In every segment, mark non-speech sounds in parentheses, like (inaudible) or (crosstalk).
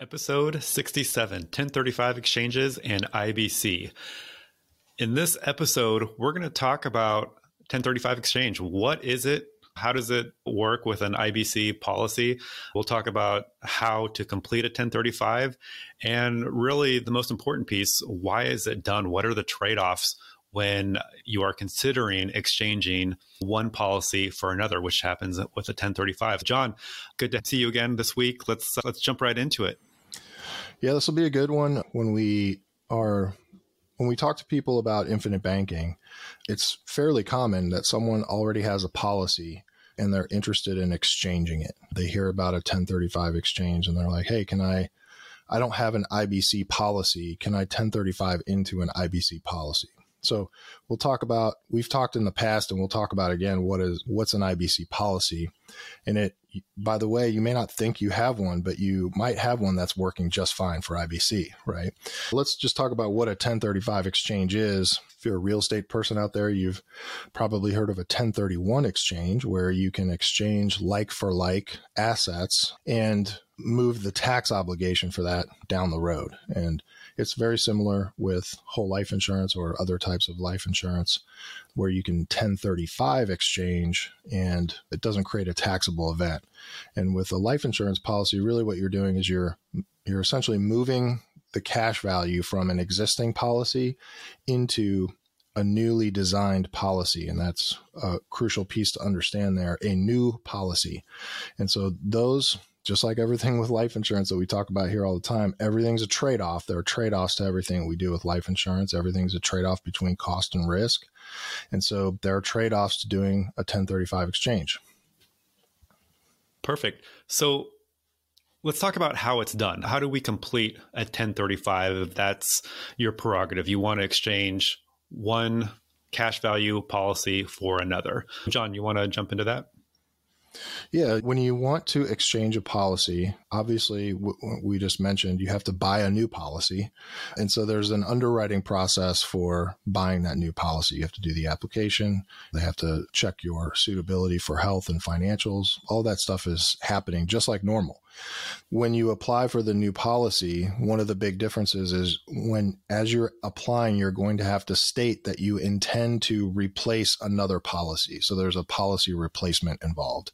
Episode 67 1035 Exchanges and IBC. In this episode, we're going to talk about 1035 Exchange. What is it? How does it work with an IBC policy? We'll talk about how to complete a 1035 and really the most important piece why is it done? What are the trade offs when you are considering exchanging one policy for another, which happens with a 1035. John, good to see you again this week. Let's uh, let's jump right into it. Yeah, this will be a good one when we are when we talk to people about infinite banking. It's fairly common that someone already has a policy and they're interested in exchanging it. They hear about a 1035 exchange and they're like, "Hey, can I I don't have an IBC policy. Can I 1035 into an IBC policy?" So we'll talk about, we've talked in the past and we'll talk about again, what is, what's an IBC policy. And it, by the way, you may not think you have one, but you might have one that's working just fine for IBC, right? Let's just talk about what a 1035 exchange is. If you're a real estate person out there, you've probably heard of a 1031 exchange where you can exchange like for like assets and move the tax obligation for that down the road. And it's very similar with whole life insurance or other types of life insurance where you can 1035 exchange and it doesn't create a taxable event. And with a life insurance policy, really what you're doing is you're you're essentially moving the cash value from an existing policy into a newly designed policy. And that's a crucial piece to understand there, a new policy. And so those just like everything with life insurance that we talk about here all the time, everything's a trade off. There are trade offs to everything we do with life insurance. Everything's a trade off between cost and risk. And so there are trade offs to doing a 1035 exchange. Perfect. So let's talk about how it's done. How do we complete a 1035 if that's your prerogative? You want to exchange one cash value policy for another. John, you want to jump into that? Yeah, when you want to exchange a policy, obviously, w- we just mentioned you have to buy a new policy. And so there's an underwriting process for buying that new policy. You have to do the application, they have to check your suitability for health and financials. All that stuff is happening just like normal. When you apply for the new policy, one of the big differences is when, as you're applying, you're going to have to state that you intend to replace another policy. So there's a policy replacement involved.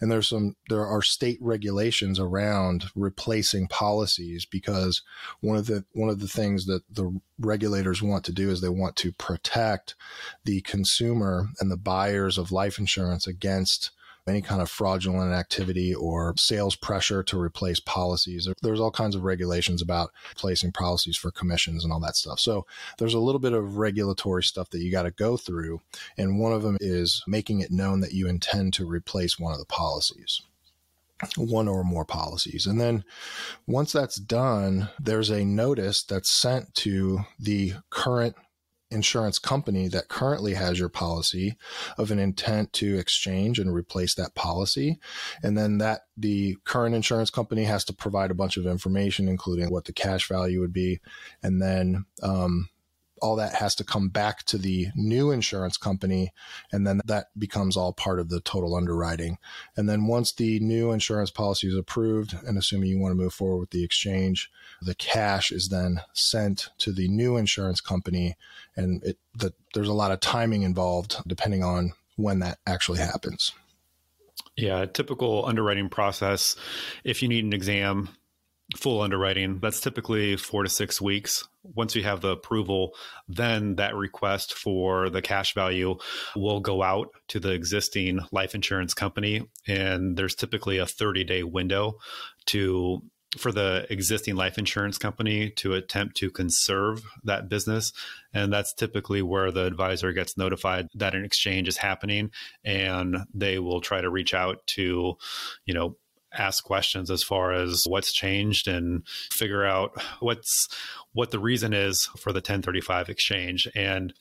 And there's some, there are state regulations around replacing policies because one of the, one of the things that the regulators want to do is they want to protect the consumer and the buyers of life insurance against any kind of fraudulent activity or sales pressure to replace policies. There's all kinds of regulations about placing policies for commissions and all that stuff. So there's a little bit of regulatory stuff that you got to go through. And one of them is making it known that you intend to replace one of the policies one or more policies. And then once that's done, there's a notice that's sent to the current insurance company that currently has your policy of an intent to exchange and replace that policy. And then that the current insurance company has to provide a bunch of information, including what the cash value would be. And then, um, all that has to come back to the new insurance company. And then that becomes all part of the total underwriting. And then once the new insurance policy is approved, and assuming you want to move forward with the exchange, the cash is then sent to the new insurance company. And it, the, there's a lot of timing involved depending on when that actually happens. Yeah, typical underwriting process. If you need an exam, full underwriting, that's typically four to six weeks. Once you have the approval, then that request for the cash value will go out to the existing life insurance company. And there's typically a 30 day window to for the existing life insurance company to attempt to conserve that business. And that's typically where the advisor gets notified that an exchange is happening and they will try to reach out to, you know, ask questions as far as what's changed and figure out what's what the reason is for the 1035 exchange. And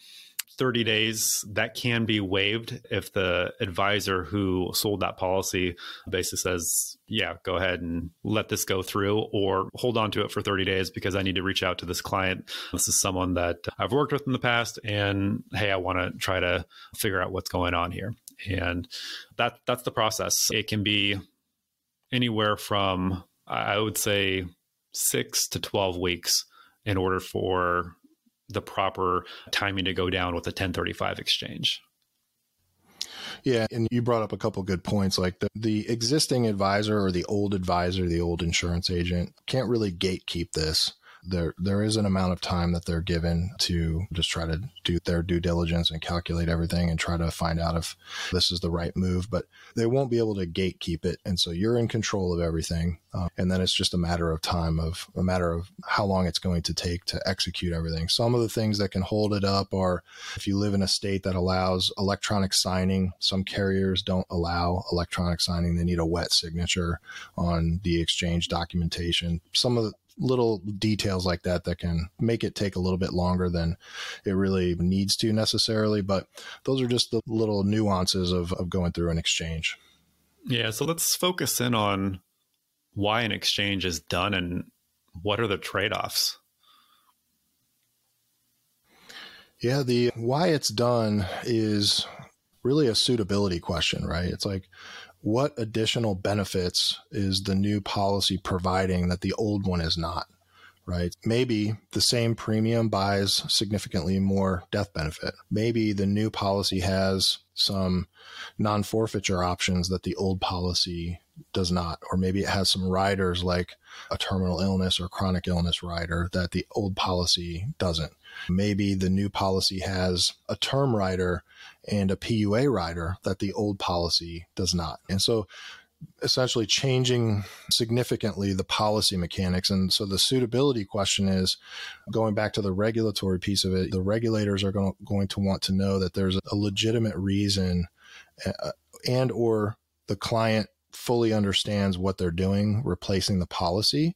30 days that can be waived if the advisor who sold that policy basically says yeah go ahead and let this go through or hold on to it for 30 days because i need to reach out to this client. This is someone that i've worked with in the past and hey i want to try to figure out what's going on here. And that that's the process. It can be anywhere from I would say six to 12 weeks in order for the proper timing to go down with the 1035 exchange. Yeah, and you brought up a couple good points. Like the, the existing advisor or the old advisor, the old insurance agent can't really gatekeep this there there is an amount of time that they're given to just try to do their due diligence and calculate everything and try to find out if this is the right move but they won't be able to gatekeep it. And so you're in control of everything. Uh, and then it's just a matter of time of a matter of how long it's going to take to execute everything. Some of the things that can hold it up are if you live in a state that allows electronic signing some carriers don't allow electronic signing. They need a wet signature on the exchange documentation. Some of the, little details like that that can make it take a little bit longer than it really needs to necessarily. But those are just the little nuances of, of going through an exchange. Yeah. So let's focus in on why an exchange is done and what are the trade offs. Yeah, the why it's done is really a suitability question, right? It's like what additional benefits is the new policy providing that the old one is not? Right. Maybe the same premium buys significantly more death benefit. Maybe the new policy has some non forfeiture options that the old policy does not. Or maybe it has some riders like a terminal illness or chronic illness rider that the old policy doesn't. Maybe the new policy has a term rider and a PUA rider that the old policy does not. And so essentially changing significantly the policy mechanics. And so the suitability question is going back to the regulatory piece of it, the regulators are going to, going to want to know that there's a legitimate reason uh, and or the client fully understands what they're doing, replacing the policy.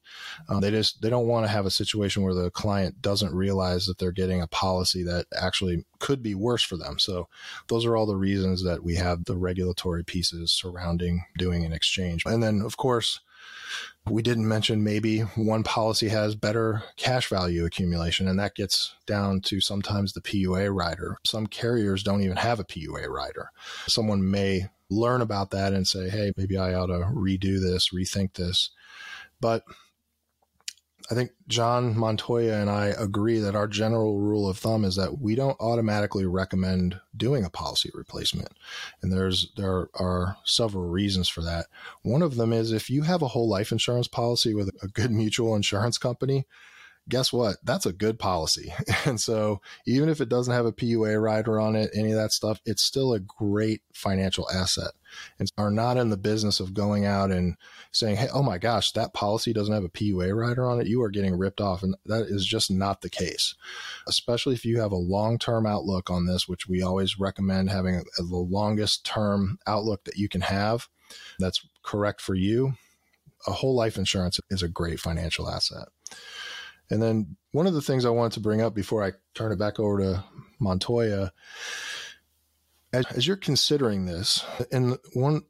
Um, they just they don't want to have a situation where the client doesn't realize that they're getting a policy that actually could be worse for them. So those are all the reasons that we have the regulatory pieces surrounding doing an exchange. And then of course we didn't mention maybe one policy has better cash value accumulation, and that gets down to sometimes the PUA rider. Some carriers don't even have a PUA rider. Someone may learn about that and say, hey, maybe I ought to redo this, rethink this. But I think John Montoya and I agree that our general rule of thumb is that we don't automatically recommend doing a policy replacement. And there's there are several reasons for that. One of them is if you have a whole life insurance policy with a good mutual insurance company, guess what? That's a good policy. (laughs) And so even if it doesn't have a PUA rider on it, any of that stuff, it's still a great financial asset and are not in the business of going out and saying, Hey, oh my gosh, that policy doesn't have a PUA rider on it. You are getting ripped off. And that is just not the case, especially if you have a long term outlook on this, which we always recommend having the longest term outlook that you can have. That's correct for you. A whole life insurance is a great financial asset. And then one of the things I wanted to bring up before I turn it back over to Montoya, as, as you're considering this, and one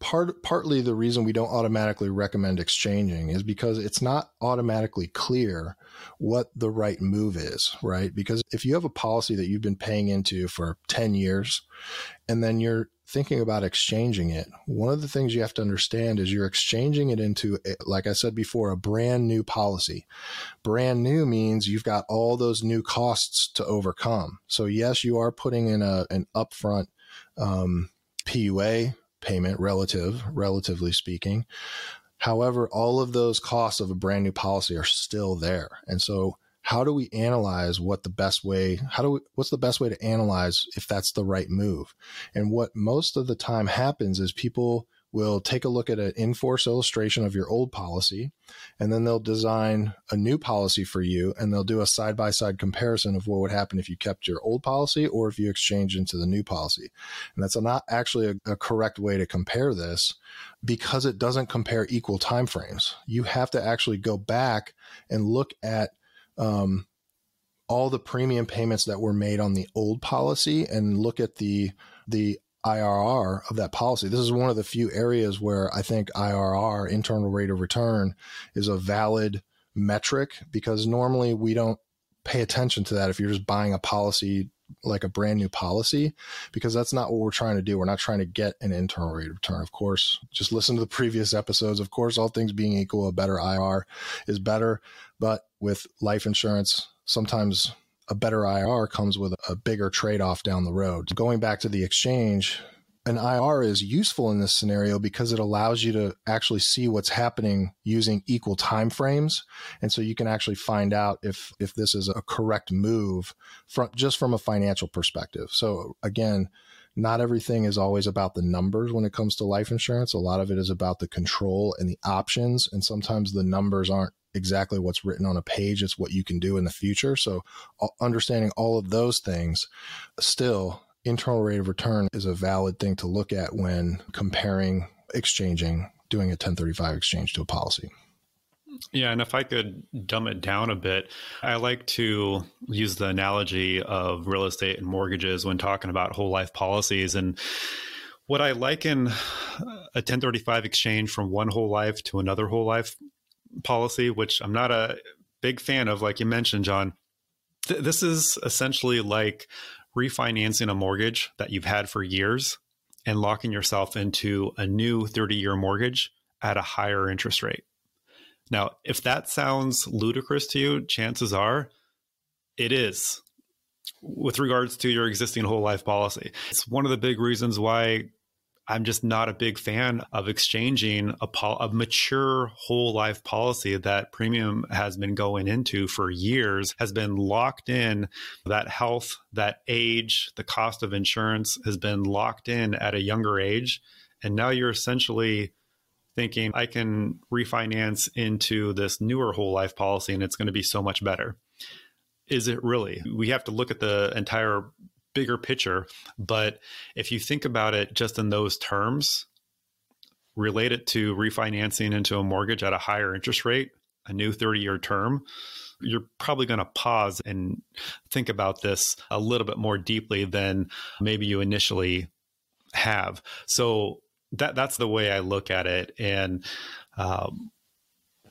part partly the reason we don't automatically recommend exchanging is because it's not automatically clear what the right move is, right? Because if you have a policy that you've been paying into for 10 years and then you're thinking about exchanging it, one of the things you have to understand is you're exchanging it into, like I said before, a brand new policy. Brand new means you've got all those new costs to overcome. So yes, you are putting in a, an upfront, um, PUA payment relative, relatively speaking. However, all of those costs of a brand new policy are still there. And so how do we analyze what the best way how do we what's the best way to analyze if that's the right move and what most of the time happens is people will take a look at an in-force illustration of your old policy and then they'll design a new policy for you and they'll do a side-by-side comparison of what would happen if you kept your old policy or if you exchange into the new policy. And that's not actually a, a correct way to compare this because it doesn't compare equal time frames. You have to actually go back and look at um, all the premium payments that were made on the old policy and look at the the IRR of that policy. This is one of the few areas where I think IRR, internal rate of return, is a valid metric because normally we don't pay attention to that if you're just buying a policy like a brand new policy because that's not what we're trying to do. We're not trying to get an internal rate of return. Of course, just listen to the (laughs) previous episodes. Of course, all things being equal, a better IR is better. But with life insurance, sometimes a better IR comes with a bigger trade off down the road. Going back to the exchange, an IR is useful in this scenario because it allows you to actually see what's happening using equal time frames. And so you can actually find out if if this is a correct move from just from a financial perspective. So again not everything is always about the numbers when it comes to life insurance. A lot of it is about the control and the options. And sometimes the numbers aren't exactly what's written on a page it's what you can do in the future so understanding all of those things still internal rate of return is a valid thing to look at when comparing exchanging, doing a 1035 exchange to a policy. Yeah, and if I could dumb it down a bit, I like to use the analogy of real estate and mortgages when talking about whole life policies. And what I liken a 1035 exchange from one whole life to another whole life policy, which I'm not a big fan of, like you mentioned, John. Th- this is essentially like refinancing a mortgage that you've had for years and locking yourself into a new 30 year mortgage at a higher interest rate. Now, if that sounds ludicrous to you, chances are it is with regards to your existing whole life policy. It's one of the big reasons why I'm just not a big fan of exchanging a, pol- a mature whole life policy that premium has been going into for years, has been locked in. That health, that age, the cost of insurance has been locked in at a younger age. And now you're essentially thinking, I can refinance into this newer whole life policy and it's going to be so much better. Is it really? We have to look at the entire bigger picture. But if you think about it just in those terms, relate it to refinancing into a mortgage at a higher interest rate, a new 30 year term, you're probably going to pause and think about this a little bit more deeply than maybe you initially have. So that that's the way I look at it, and um,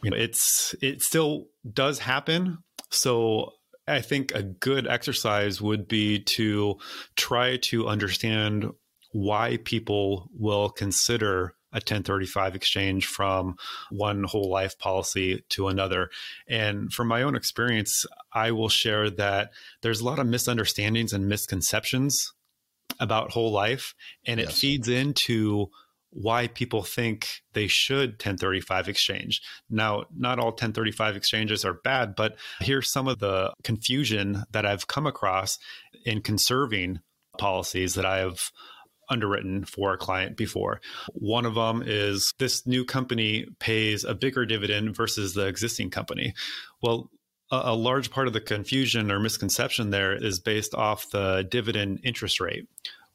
you know, it's it still does happen. So I think a good exercise would be to try to understand why people will consider a 1035 exchange from one whole life policy to another. And from my own experience, I will share that there's a lot of misunderstandings and misconceptions about whole life, and yes. it feeds into why people think they should 1035 exchange. Now, not all 1035 exchanges are bad, but here's some of the confusion that I've come across in conserving policies that I have underwritten for a client before. One of them is this new company pays a bigger dividend versus the existing company. Well, a, large part of the confusion or misconception there is based off the dividend interest rate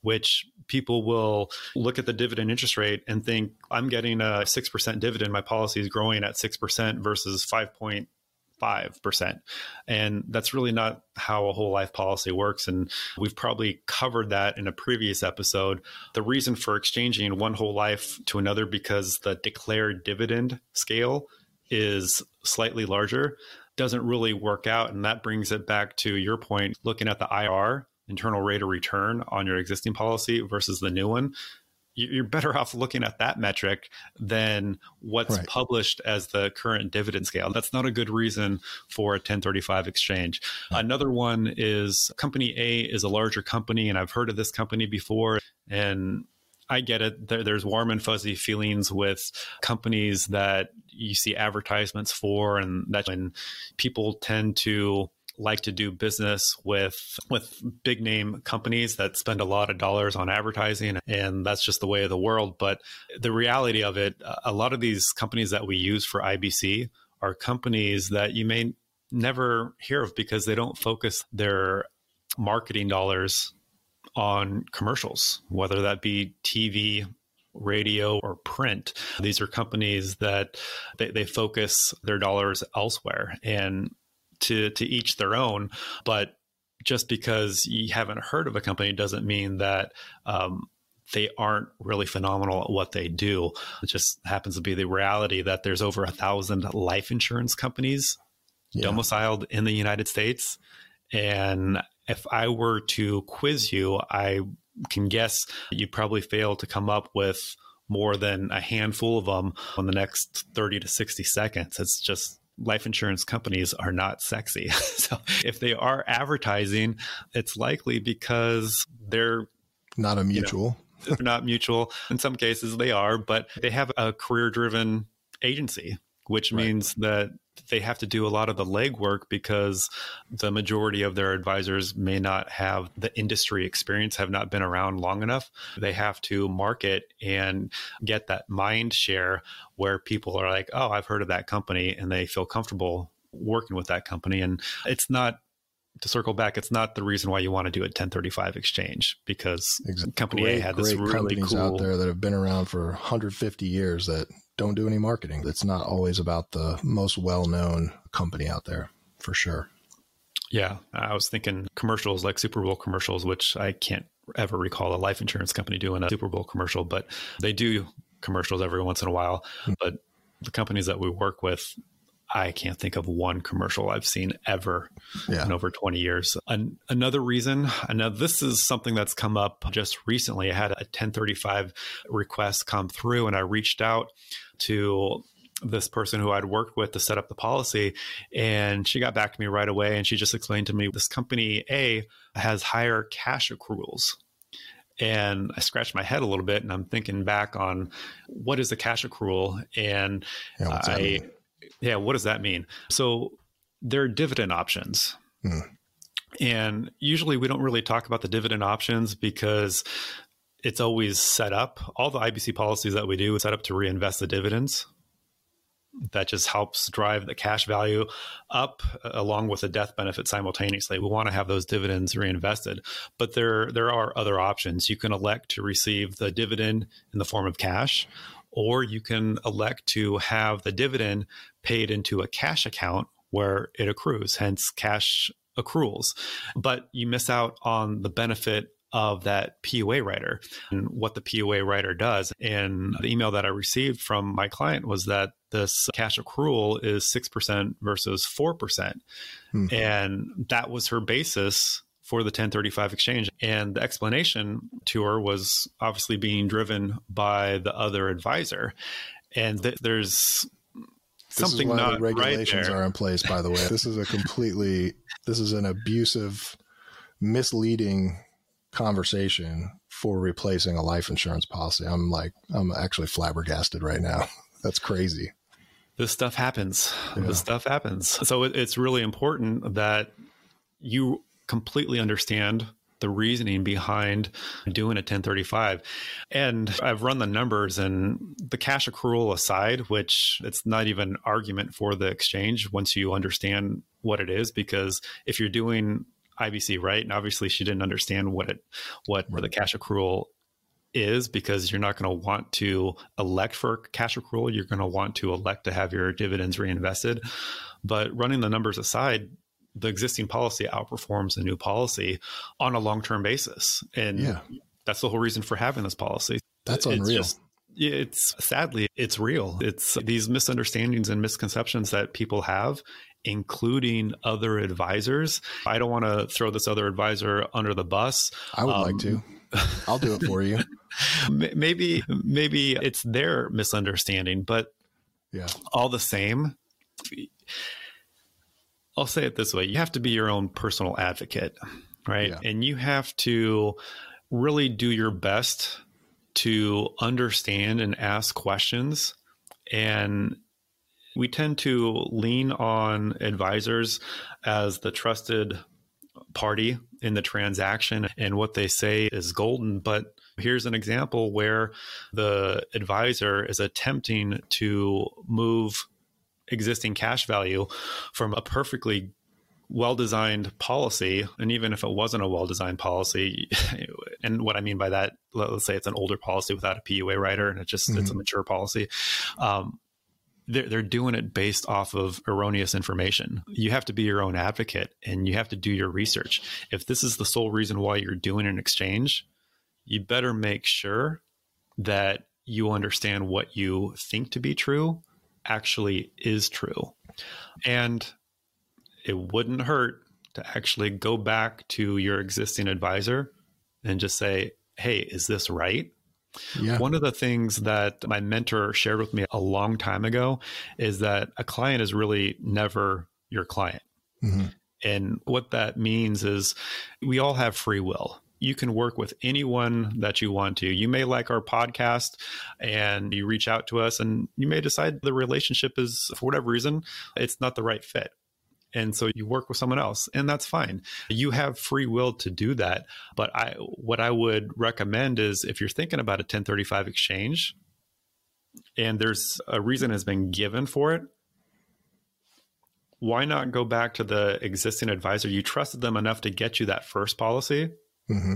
which people will look at the dividend interest rate and think I'm getting a 6% dividend. My policy is growing at 6% versus 5.5%. And that's really not how a whole life policy works. And we've probably covered that in a previous episode. The reason for exchanging one whole life to another because the declared dividend scale is slightly larger doesn't really work out. And that brings it back to your point looking at the IR internal rate of return on your existing policy versus the new one, you're better (laughs) off looking at that metric than what's right. published as the current dividend scale. That's not a good reason for a 1035 exchange. Another one is company A is a larger company, and I've heard of this company before. And I get it. There, there's warm and fuzzy feelings with companies that you see advertisements for, and that when people tend to like to do business with with big name companies that spend a lot of dollars on advertising and that's just the way of the world. But the reality of it a lot of these companies that we use for IBC are companies that you may never hear of because they don't focus their marketing dollars on commercials whether that be TV radio or print. These are companies that they, they focus their dollars elsewhere. And to to each their own. But just because you haven't heard of a company doesn't mean that um, they aren't really phenomenal at what they do. It just happens to be the reality that there's over a thousand life insurance companies yeah. domiciled in the United States. And if I were to quiz you, I can guess you'd probably fail to come up with more than a handful of them in the next 30 to 60 seconds. It's just life insurance companies are not sexy. (laughs) so if they are advertising, it's likely because they're not a mutual. You know, (laughs) they're not mutual. In some cases, they are, but they have a career driven agency, which right. means that they have to do a lot of the legwork because the majority of their advisors may not have the industry experience, have not been around long enough. They have to market and get that mind share where people are like, oh, I've heard of that company and they feel comfortable working with that company. And it's not to circle back, it's not the reason why you want to do a 1035 exchange because exactly. company great, A had this really cool out there that have been around for 150 years that don't do any marketing. It's not always about the most well-known company out there, for sure. Yeah, I was thinking commercials like Super Bowl commercials, which I can't ever recall a life insurance company doing a Super Bowl commercial, but they do commercials every once in a while. Mm-hmm. But the companies that we work with I can't think of one commercial I've seen ever yeah. in over 20 years. An- another reason, and now this is something that's come up just recently. I had a 1035 request come through, and I reached out to this person who I'd worked with to set up the policy. And she got back to me right away and she just explained to me this company A has higher cash accruals. And I scratched my head a little bit and I'm thinking back on what is a cash accrual? And yeah, I, yeah, what does that mean? So there are dividend options. Hmm. And usually we don't really talk about the dividend options because it's always set up. All the IBC policies that we do is set up to reinvest the dividends. That just helps drive the cash value up along with the death benefit simultaneously. We want to have those dividends reinvested. But there there are other options. You can elect to receive the dividend in the form of cash, or you can elect to have the dividend paid into a cash account where it accrues, hence cash accruals. But you miss out on the benefit of that PUA rider and what the PUA rider does. And the email that I received from my client was that this cash accrual is 6% versus 4%. Mm-hmm. And that was her basis for the 1035 exchange. And the explanation to her was obviously being driven by the other advisor. And th- there's something this is why not the regulations right are in place by the way. This is a completely this is an abusive misleading conversation for replacing a life insurance policy. I'm like i'm actually flabbergasted right now. (laughs) That's crazy. This stuff happens. Yeah. this stuff happens. So it, it's really important that you completely understand the reasoning behind doing a 1035. And I've run the numbers and the cash accrual aside, which it's not even argument for the exchange once you understand what it is, because if you're doing IBC right, and obviously she didn't understand what it what the cash accrual is because you're not going to want to elect for cash accrual. You're going to want to elect to have your dividends reinvested. But running the numbers aside, the existing policy outperforms the new policy on a long term basis. And yeah. that's the whole reason for having this policy. That's it's unreal. Just, it's sadly, it's real. It's these misunderstandings and misconceptions that people have, including other advisors. I don't want to throw this other advisor under the bus. I would um, like to. (laughs) I'll do it for you. maybe, maybe it's their misunderstanding, but yeah, all the same I'll say it this way you have to be your own personal advocate, right? Yeah. And you have to really do your best to understand and ask questions. And we tend to lean on advisors as the trusted party in the transaction, and what they say is golden. But here's an example where the advisor is attempting to move existing cash value from a perfectly well designed policy. And even if it wasn't a well designed policy, (laughs) and what I mean by that, let's say it's an older policy without a PUA rider and it just mm-hmm. it's a mm-hmm. mature policy. Um, they're, they're doing it based off of erroneous information. You have to be your own advocate and you have to do your research. If this is the sole reason why you're doing an exchange, you better make sure that you understand what you think to be true actually is true. And it wouldn't hurt to actually go back to your existing advisor and just say, hey, is this right? Yeah. One of the things that my mentor shared with me a long time ago is that a client is really never your client. Mm-hmm. And what that means is we all have free will. You can work with anyone that you want to. You may like our podcast and you reach out to us, and you may decide the relationship is, for whatever reason, it's not the right fit. And so you work with someone else, and that's fine. You have free will to do that. But I, what I would recommend is if you're thinking about a 1035 exchange, and there's a reason has been given for it, why not go back to the existing advisor? You trusted them enough to get you that first policy. Mm-hmm.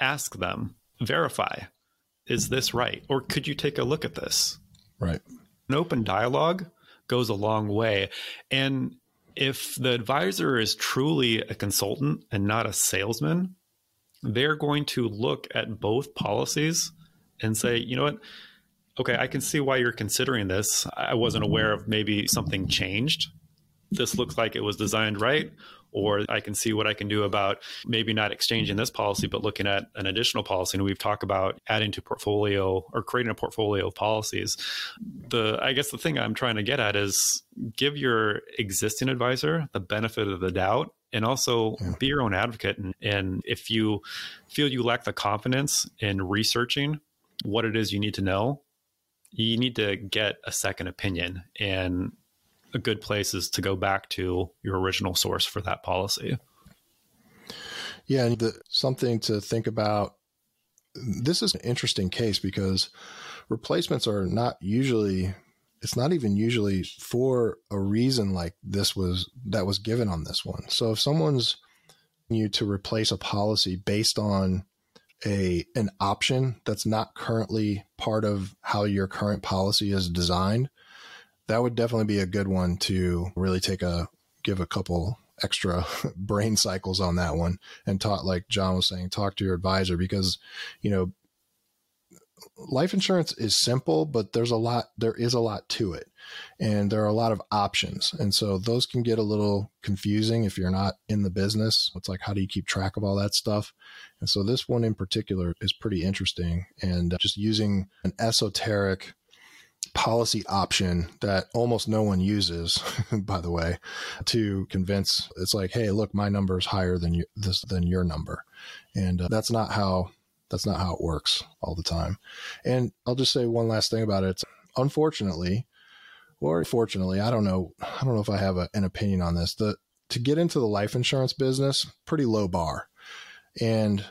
Ask them, verify, is this right? Or could you take a look at this? Right. An open dialogue goes a long way. And if the advisor is truly a consultant and not a salesman, they're going to look at both policies and say, you know what? Okay, I can see why you're considering this. I wasn't aware of maybe something changed this looks like it was designed right or I can see what I can do about maybe not exchanging this policy, but looking at an additional policy. And we've talked about adding to portfolio or creating a portfolio of policies. The I guess the thing I'm trying to get at is give your existing advisor the benefit of the doubt and also yeah. be your own advocate. And, and if you feel you lack the confidence in researching what it is you need to know, you need to get a second opinion. And a good place is to go back to your original source for that policy. Yeah, and the, something to think about. This is an interesting case because replacements are not usually. It's not even usually for a reason like this was that was given on this one. So if someone's you to replace a policy based on a an option that's not currently part of how your current policy is designed, that would definitely be a good one to really take a give a couple extra (laughs) brain cycles on that one. And talk like John was saying talk to your advisor because you know life insurance is simple but there's a lot there is a lot to it. And there are a lot of options. And so those can get a little confusing if you're not in the business. It's like how do you keep track of all that stuff? And so this one in particular is pretty interesting. And just using an esoteric policy option that almost no one uses, (laughs) by the way, to convince it's like, hey, look, my number is higher than you, this than your number, and uh, that's not how that's not how it works all the time. And I'll just say one last thing about it. Unfortunately, or fortunately, I don't know. I don't know if I have a, an opinion on this. The to get into the life insurance business, pretty low bar, and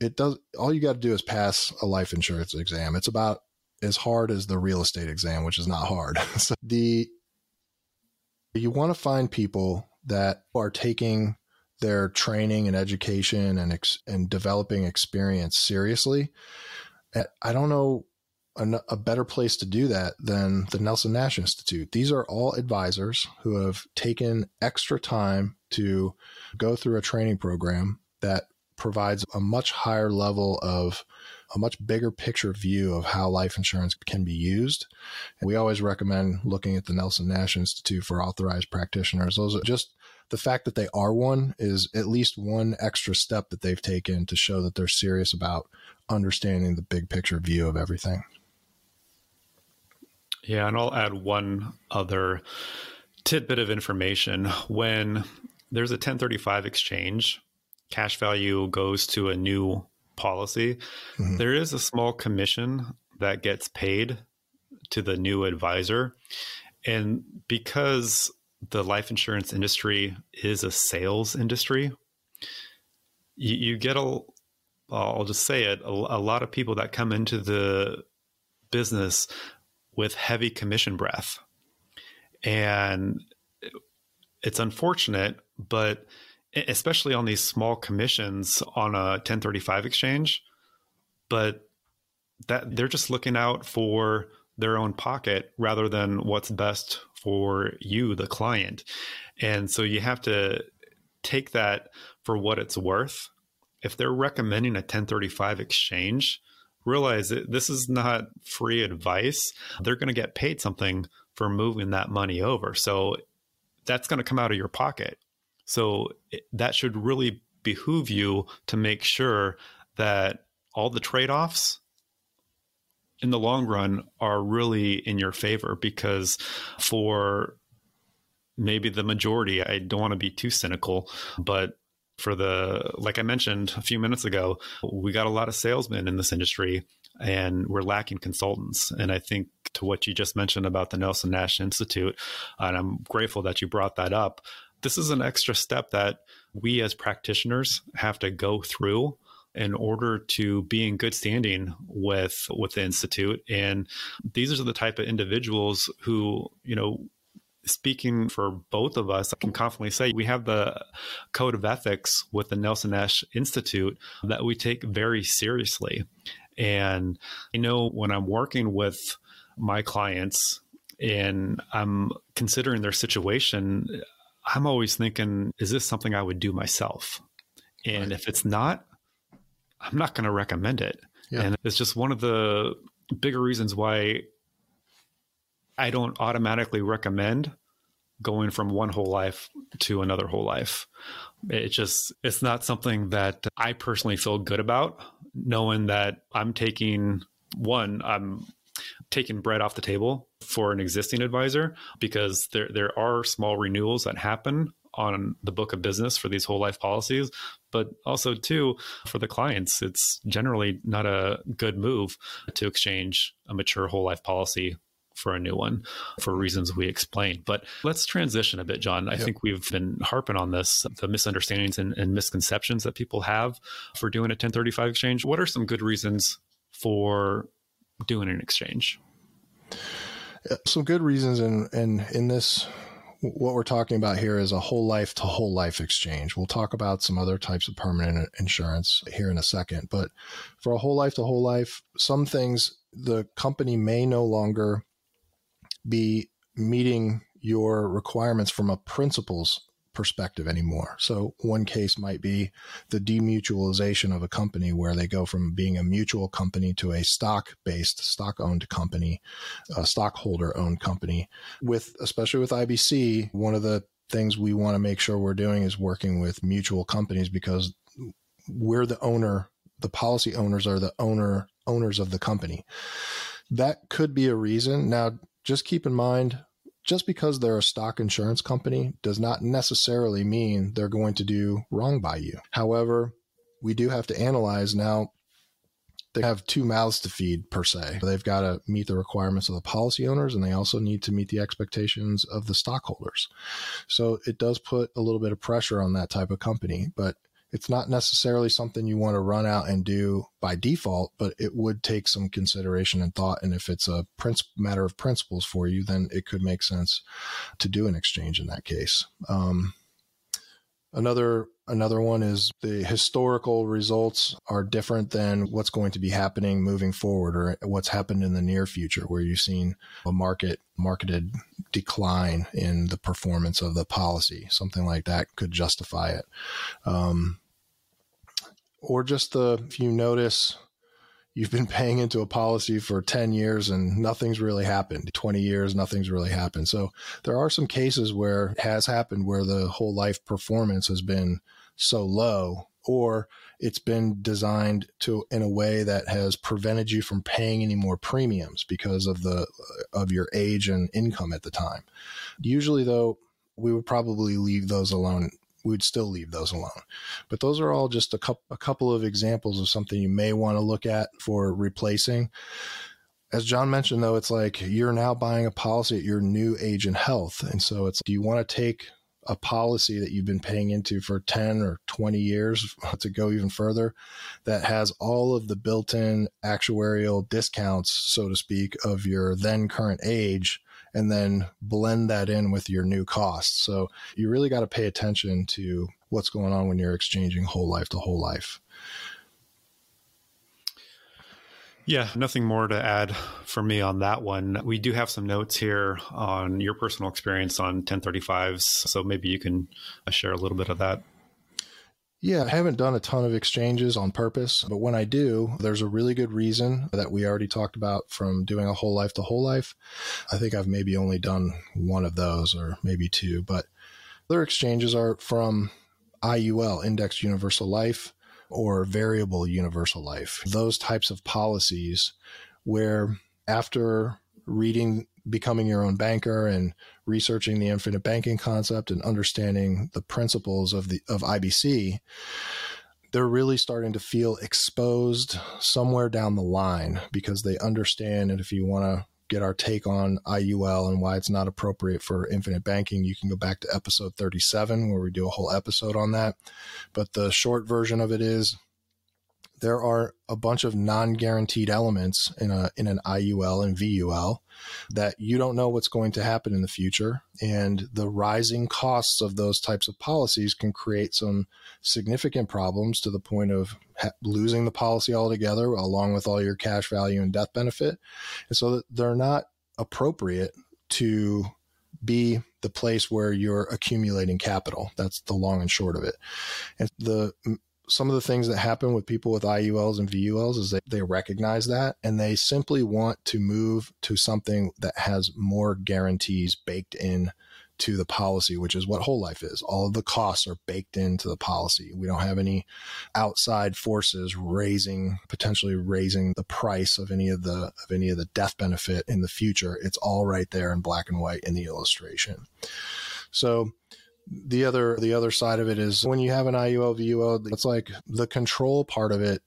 it does. All you got to do is pass a life insurance exam. It's about as hard as the real estate exam, which is not hard. (laughs) so the you want to find people that are taking their training and education and ex, and developing experience seriously. I don't know a, a better place to do that than the Nelson Nash Institute. These are all advisors who have taken extra time to go through a training program that provides a much higher level of a much bigger picture view of how life insurance can be used. We always recommend looking at the Nelson Nash Institute for authorized practitioners. Those are just the fact that they are one is at least one extra step that they've taken to show that they're serious about understanding the big picture view of everything. Yeah, and I'll add one other tidbit of information. When there's a 1035 exchange, cash value goes to a new policy, mm-hmm. there is a small commission that gets paid to the new advisor. And because the life insurance industry is a sales industry, you, you get a, I'll just say it, a, a lot of people that come into the business with heavy commission breath. And it's unfortunate, but especially on these small commissions on a 1035 exchange but that they're just looking out for their own pocket rather than what's best for you the client. And so you have to take that for what it's worth. If they're recommending a 1035 exchange realize that this is not free advice. They're going to get paid something for moving that money over. So that's going to come out of your pocket. So that should really behoove you to make sure that all the trade offs in the long run are really in your favor because for maybe the majority, I don't want to be too cynical, but for the, like I mentioned a few minutes ago, we got a lot of salesmen in this industry and we're lacking consultants. And I think to what you just mentioned about the Nelson Nash Institute, and I'm grateful that you brought that up. This is an extra step that we as practitioners have to go through in order to be in good standing with with the institute and these are the type of individuals who you know speaking for both of us, I can confidently say we have the code of ethics with the Nelson Nash Institute that we take very seriously. And I know when I'm working with my clients and I'm considering their situation, I'm always thinking, is this something I would do myself? And if it's not, I'm not going to recommend it. Yeah. And it's just one of the bigger reasons why I don't automatically recommend going from one whole life to another whole life. It just it's not something that I personally feel good about knowing that I'm taking one I'm taking bread off the table for an existing advisor because there there are small renewals that happen on the book of business for these whole life policies but also too for the clients it's generally not a good move to exchange a mature whole life policy for a new one for reasons we explained. But let's transition a bit, John. I yep. think we've been harping on this the misunderstandings and, and misconceptions that people have for doing a 1035 exchange. What are some good reasons for doing an exchange? Uh, some good reasons, and in, in, in this what we're talking about here is a whole life to whole life exchange. We'll talk about some other types of permanent insurance here in a second, but for a whole life to whole life, some things the company may no longer be meeting your requirements from a principles perspective anymore. So one case might be the demutualization of a company where they go from being a mutual company to a stock based, stock owned company, a stockholder owned company. With, especially with IBC, one of the things we want to make sure we're doing is working with mutual companies because we're the owner, the policy owners are the owner, owners of the company. That could be a reason. Now, just keep in mind just because they're a stock insurance company does not necessarily mean they're going to do wrong by you. However, we do have to analyze now they have two mouths to feed per se. They've got to meet the requirements of the policy owners and they also need to meet the expectations of the stockholders. So it does put a little bit of pressure on that type of company, but it's not necessarily something you want to run out and do by default, but it would take some consideration and thought. And if it's a matter of principles for you, then it could make sense to do an exchange in that case. Um, another another one is the historical results are different than what's going to be happening moving forward or what's happened in the near future where you've seen a market marketed decline in the performance of the policy. Something like that could justify it. Um, or just the, if you notice, you've been paying into a policy for 10 years and nothing's really happened 20 years nothing's really happened so there are some cases where it has happened where the whole life performance has been so low or it's been designed to in a way that has prevented you from paying any more premiums because of the of your age and income at the time. Usually though, we would probably leave those alone. We'd still leave those alone. But those are all just a couple a couple of examples of something you may want to look at for replacing as John mentioned, though, it's like you're now buying a policy at your new age and health. And so it's, do you want to take a policy that you've been paying into for 10 or 20 years (laughs) to go even further that has all of the built in actuarial discounts, so to speak, of your then current age and then blend that in with your new costs. So you really got to pay attention to what's going on when you're exchanging whole life to whole life. Yeah, nothing more to add for me on that one. We do have some notes here on your personal experience on 1035s, so maybe you can uh, share a little bit of that. Yeah, I haven't done a ton of exchanges on purpose, but when I do, there's a really good reason that we already talked about from doing a whole life to whole life. I think I've maybe only done one of those or maybe two, but other exchanges are from IUL, Indexed Universal Life, or Variable Universal Life. Those types of policies where after reading becoming your own banker and researching the infinite banking concept and understanding the principles of the of IBC, they're really starting to feel exposed somewhere down the line because they understand and if you want to get our take on IUL and why it's not appropriate for infinite banking, you can go back to episode 37 where we do a whole episode on that. But the short version of it is there are a bunch of non-guaranteed elements in a in an IUL and VUL that you don't know what's going to happen in the future and the rising costs of those types of policies can create some significant problems to the point of ha- losing the policy altogether along with all your cash value and death benefit and so they're not appropriate to be the place where you're accumulating capital. That's the long and short of it. And the some of the things that happen with people with IULs and VULs is that they recognize that and they simply want to move to something that has more guarantees baked in to the policy, which is what whole life is. All of the costs are baked into the policy. We don't have any outside forces raising, potentially raising the price of any of the, of any of the death benefit in the future. It's all right there in black and white in the illustration. So the other the other side of it is when you have an IUL VUL, it's like the control part of it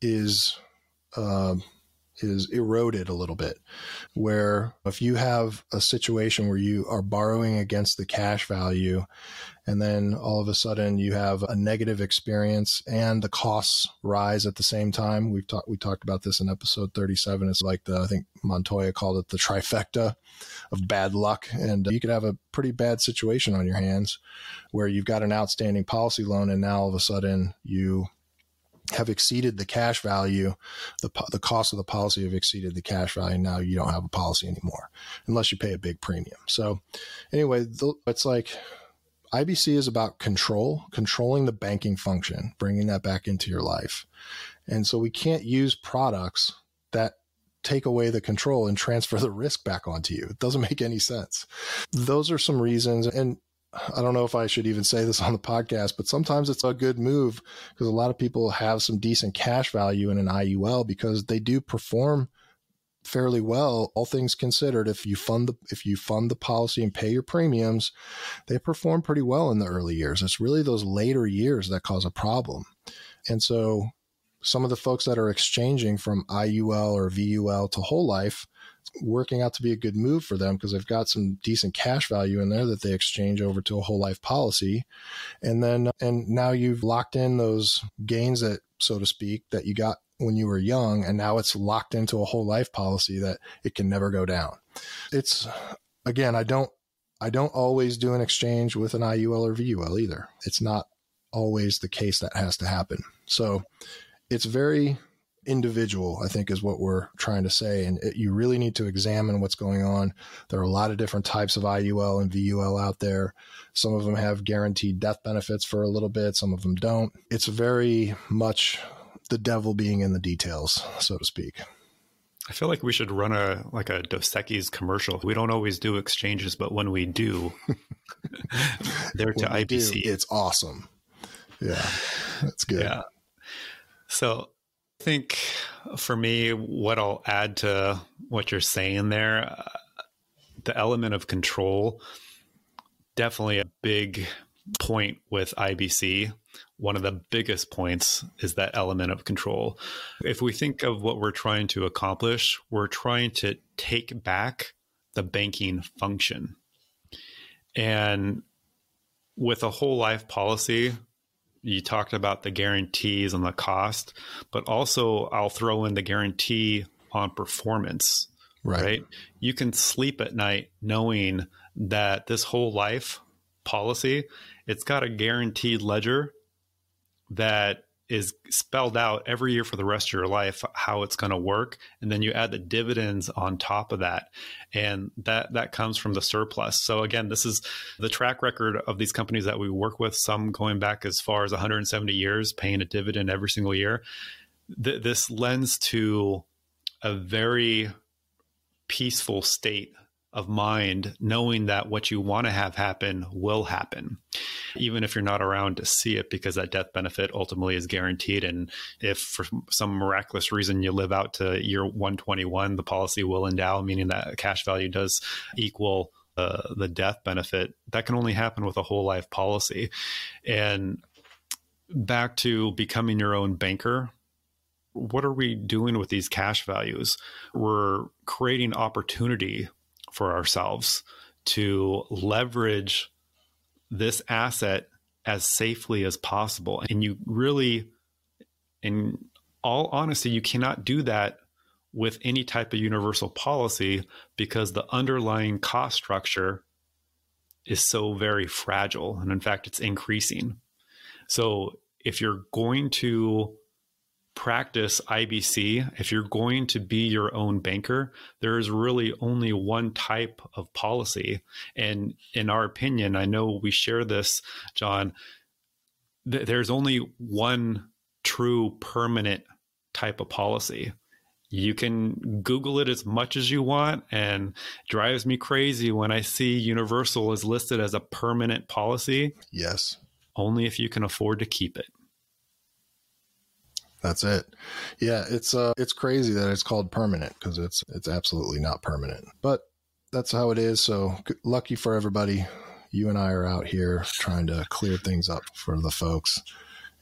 is uh, is eroded a little bit. Where if you have a situation where you are borrowing against the cash value and then all of a sudden you have a negative experience and the costs rise at the same time. We've talked we talked about this in episode 37. It's like the I think Montoya called it the trifecta of bad luck, and you could have a pretty bad situation on your hands where you've got an outstanding policy loan, and now all of a sudden you have exceeded the cash value, the the cost of the policy have exceeded the cash value. Now you don't have a policy anymore unless you pay a big premium. So, anyway, it's like IBC is about control, controlling the banking function, bringing that back into your life. And so we can't use products that take away the control and transfer the risk back onto you. It doesn't make any sense. Those are some reasons. And I don't know if I should even say this on the podcast, but sometimes it's a good move because a lot of people have some decent cash value in an IUL because they do perform fairly well all things considered if you fund the if you fund the policy and pay your premiums they perform pretty well in the early years. It's really those later years that cause a problem. And so some of the folks that are exchanging from IUL or VUL to whole life working out to be a good move for them because they've got some decent cash value in there that they exchange over to a whole life policy. And then and now you've locked in those gains that so to speak that you got when you were young and now it's locked into a whole life policy that it can never go down. It's again, I don't I don't always do an exchange with an IUL or VUL either. It's not always the case that has to happen. So it's very individual, I think is what we're trying to say. And it, you really need to examine what's going on. There are a lot of different types of IUL and VUL out there. Some of them have guaranteed death benefits for a little bit. Some of them don't. It's very much the devil being in the details, so to speak. I feel like we should run a like a Dos Equis commercial. We don't always do exchanges, but when we do, (laughs) they're to IBC. Do, it's awesome. Yeah, that's good. Yeah. So I think for me, what I'll add to what you're saying there, uh, the element of control, definitely a big point with IBC one of the biggest points is that element of control. If we think of what we're trying to accomplish, we're trying to take back the banking function. And with a whole life policy, you talked about the guarantees and the cost, but also I'll throw in the guarantee on performance. Right. right. You can sleep at night knowing that this whole life policy, it's got a guaranteed ledger that is spelled out every year for the rest of your life how it's going to work and then you add the dividends on top of that and that that comes from the surplus. So again this is the track record of these companies that we work with some going back as far as 170 years paying a dividend every single year. Th- this lends to a very peaceful state of mind knowing that what you want to have happen will happen even if you're not around to see it because that death benefit ultimately is guaranteed. And if for some miraculous reason you live out to year 121 the policy will endow meaning that cash value does equal uh, the death benefit. That can only happen with a whole life policy. And back to becoming your own banker what are we doing with these cash values? We're creating opportunity for ourselves to leverage this asset as safely as possible. And you really, in all honesty, you cannot do that with any type of universal policy because the underlying cost structure is so very fragile. And in fact, it's increasing. So if you're going to practice IBC, if you're going to be your own banker, there is really only one type of policy. And in our opinion, I know we share this, John, th- there's only one true permanent type of policy. You can Google it as much as you want, and drives me crazy when I see Universal is listed as a permanent policy. Yes. Only if you can afford to keep it. That's it. Yeah, it's uh it's crazy that it's called permanent because it's it's absolutely not permanent. But that's how it is. So lucky for everybody. You and I are out here trying to clear things up for the folks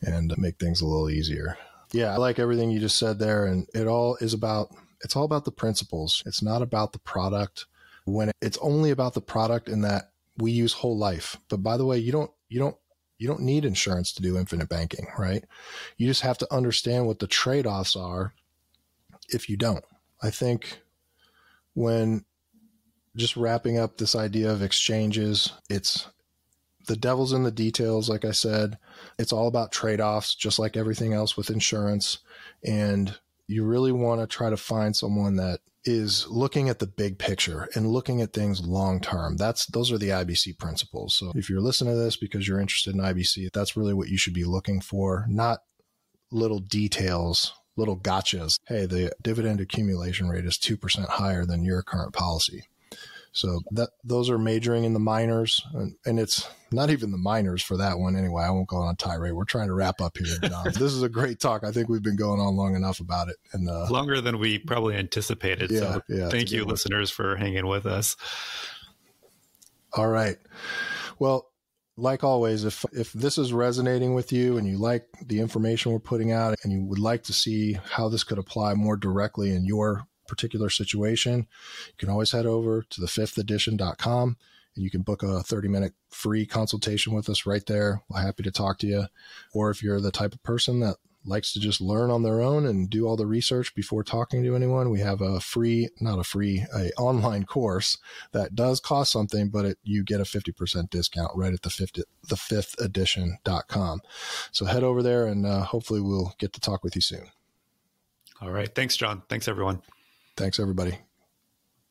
and make things a little easier. Yeah, I like everything you just said there and it all is about it's all about the principles. It's not about the product. When it's only about the product in that we use whole life. But by the way, you don't you don't you don't need insurance to do infinite banking, right? You just have to understand what the trade offs are if you don't. I think when just wrapping up this idea of exchanges, it's the devil's in the details, like I said. It's all about trade offs, just like everything else with insurance. And you really want to try to find someone that is looking at the big picture and looking at things long term. That's those are the IBC principles. So if you're listening to this because you're interested in IBC, that's really what you should be looking for, not little details, little gotchas. Hey, the dividend accumulation rate is 2% higher than your current policy. So that those are majoring in the minors, and, and, it's not even the minors for that one anyway. I won't go on a tirade. We're trying to wrap up here, John. (laughs) this is a great talk. I think we've been going on long enough about it, and uh, longer than we probably anticipated. Yeah, so yeah, thank you, listeners, for hanging with us. All right. Well, like always, if if this is resonating with you and you like the information we're putting out and you would like to see how this could apply more directly in your particular situation, you can always head over to the fifth edition.com and you can book a 30 minute free consultation with us right there. We're happy to talk to you. Or if you're the type of person that likes to just learn on their own and do all the research before talking to anyone, we have a free, not a free, a online course that does cost something, but it, you get a 50% discount right at the fifth, the fifth edition.com. So head over there and uh, hopefully we'll get to talk with you soon. All right. Thanks, John. Thanks, everyone. Thanks, everybody.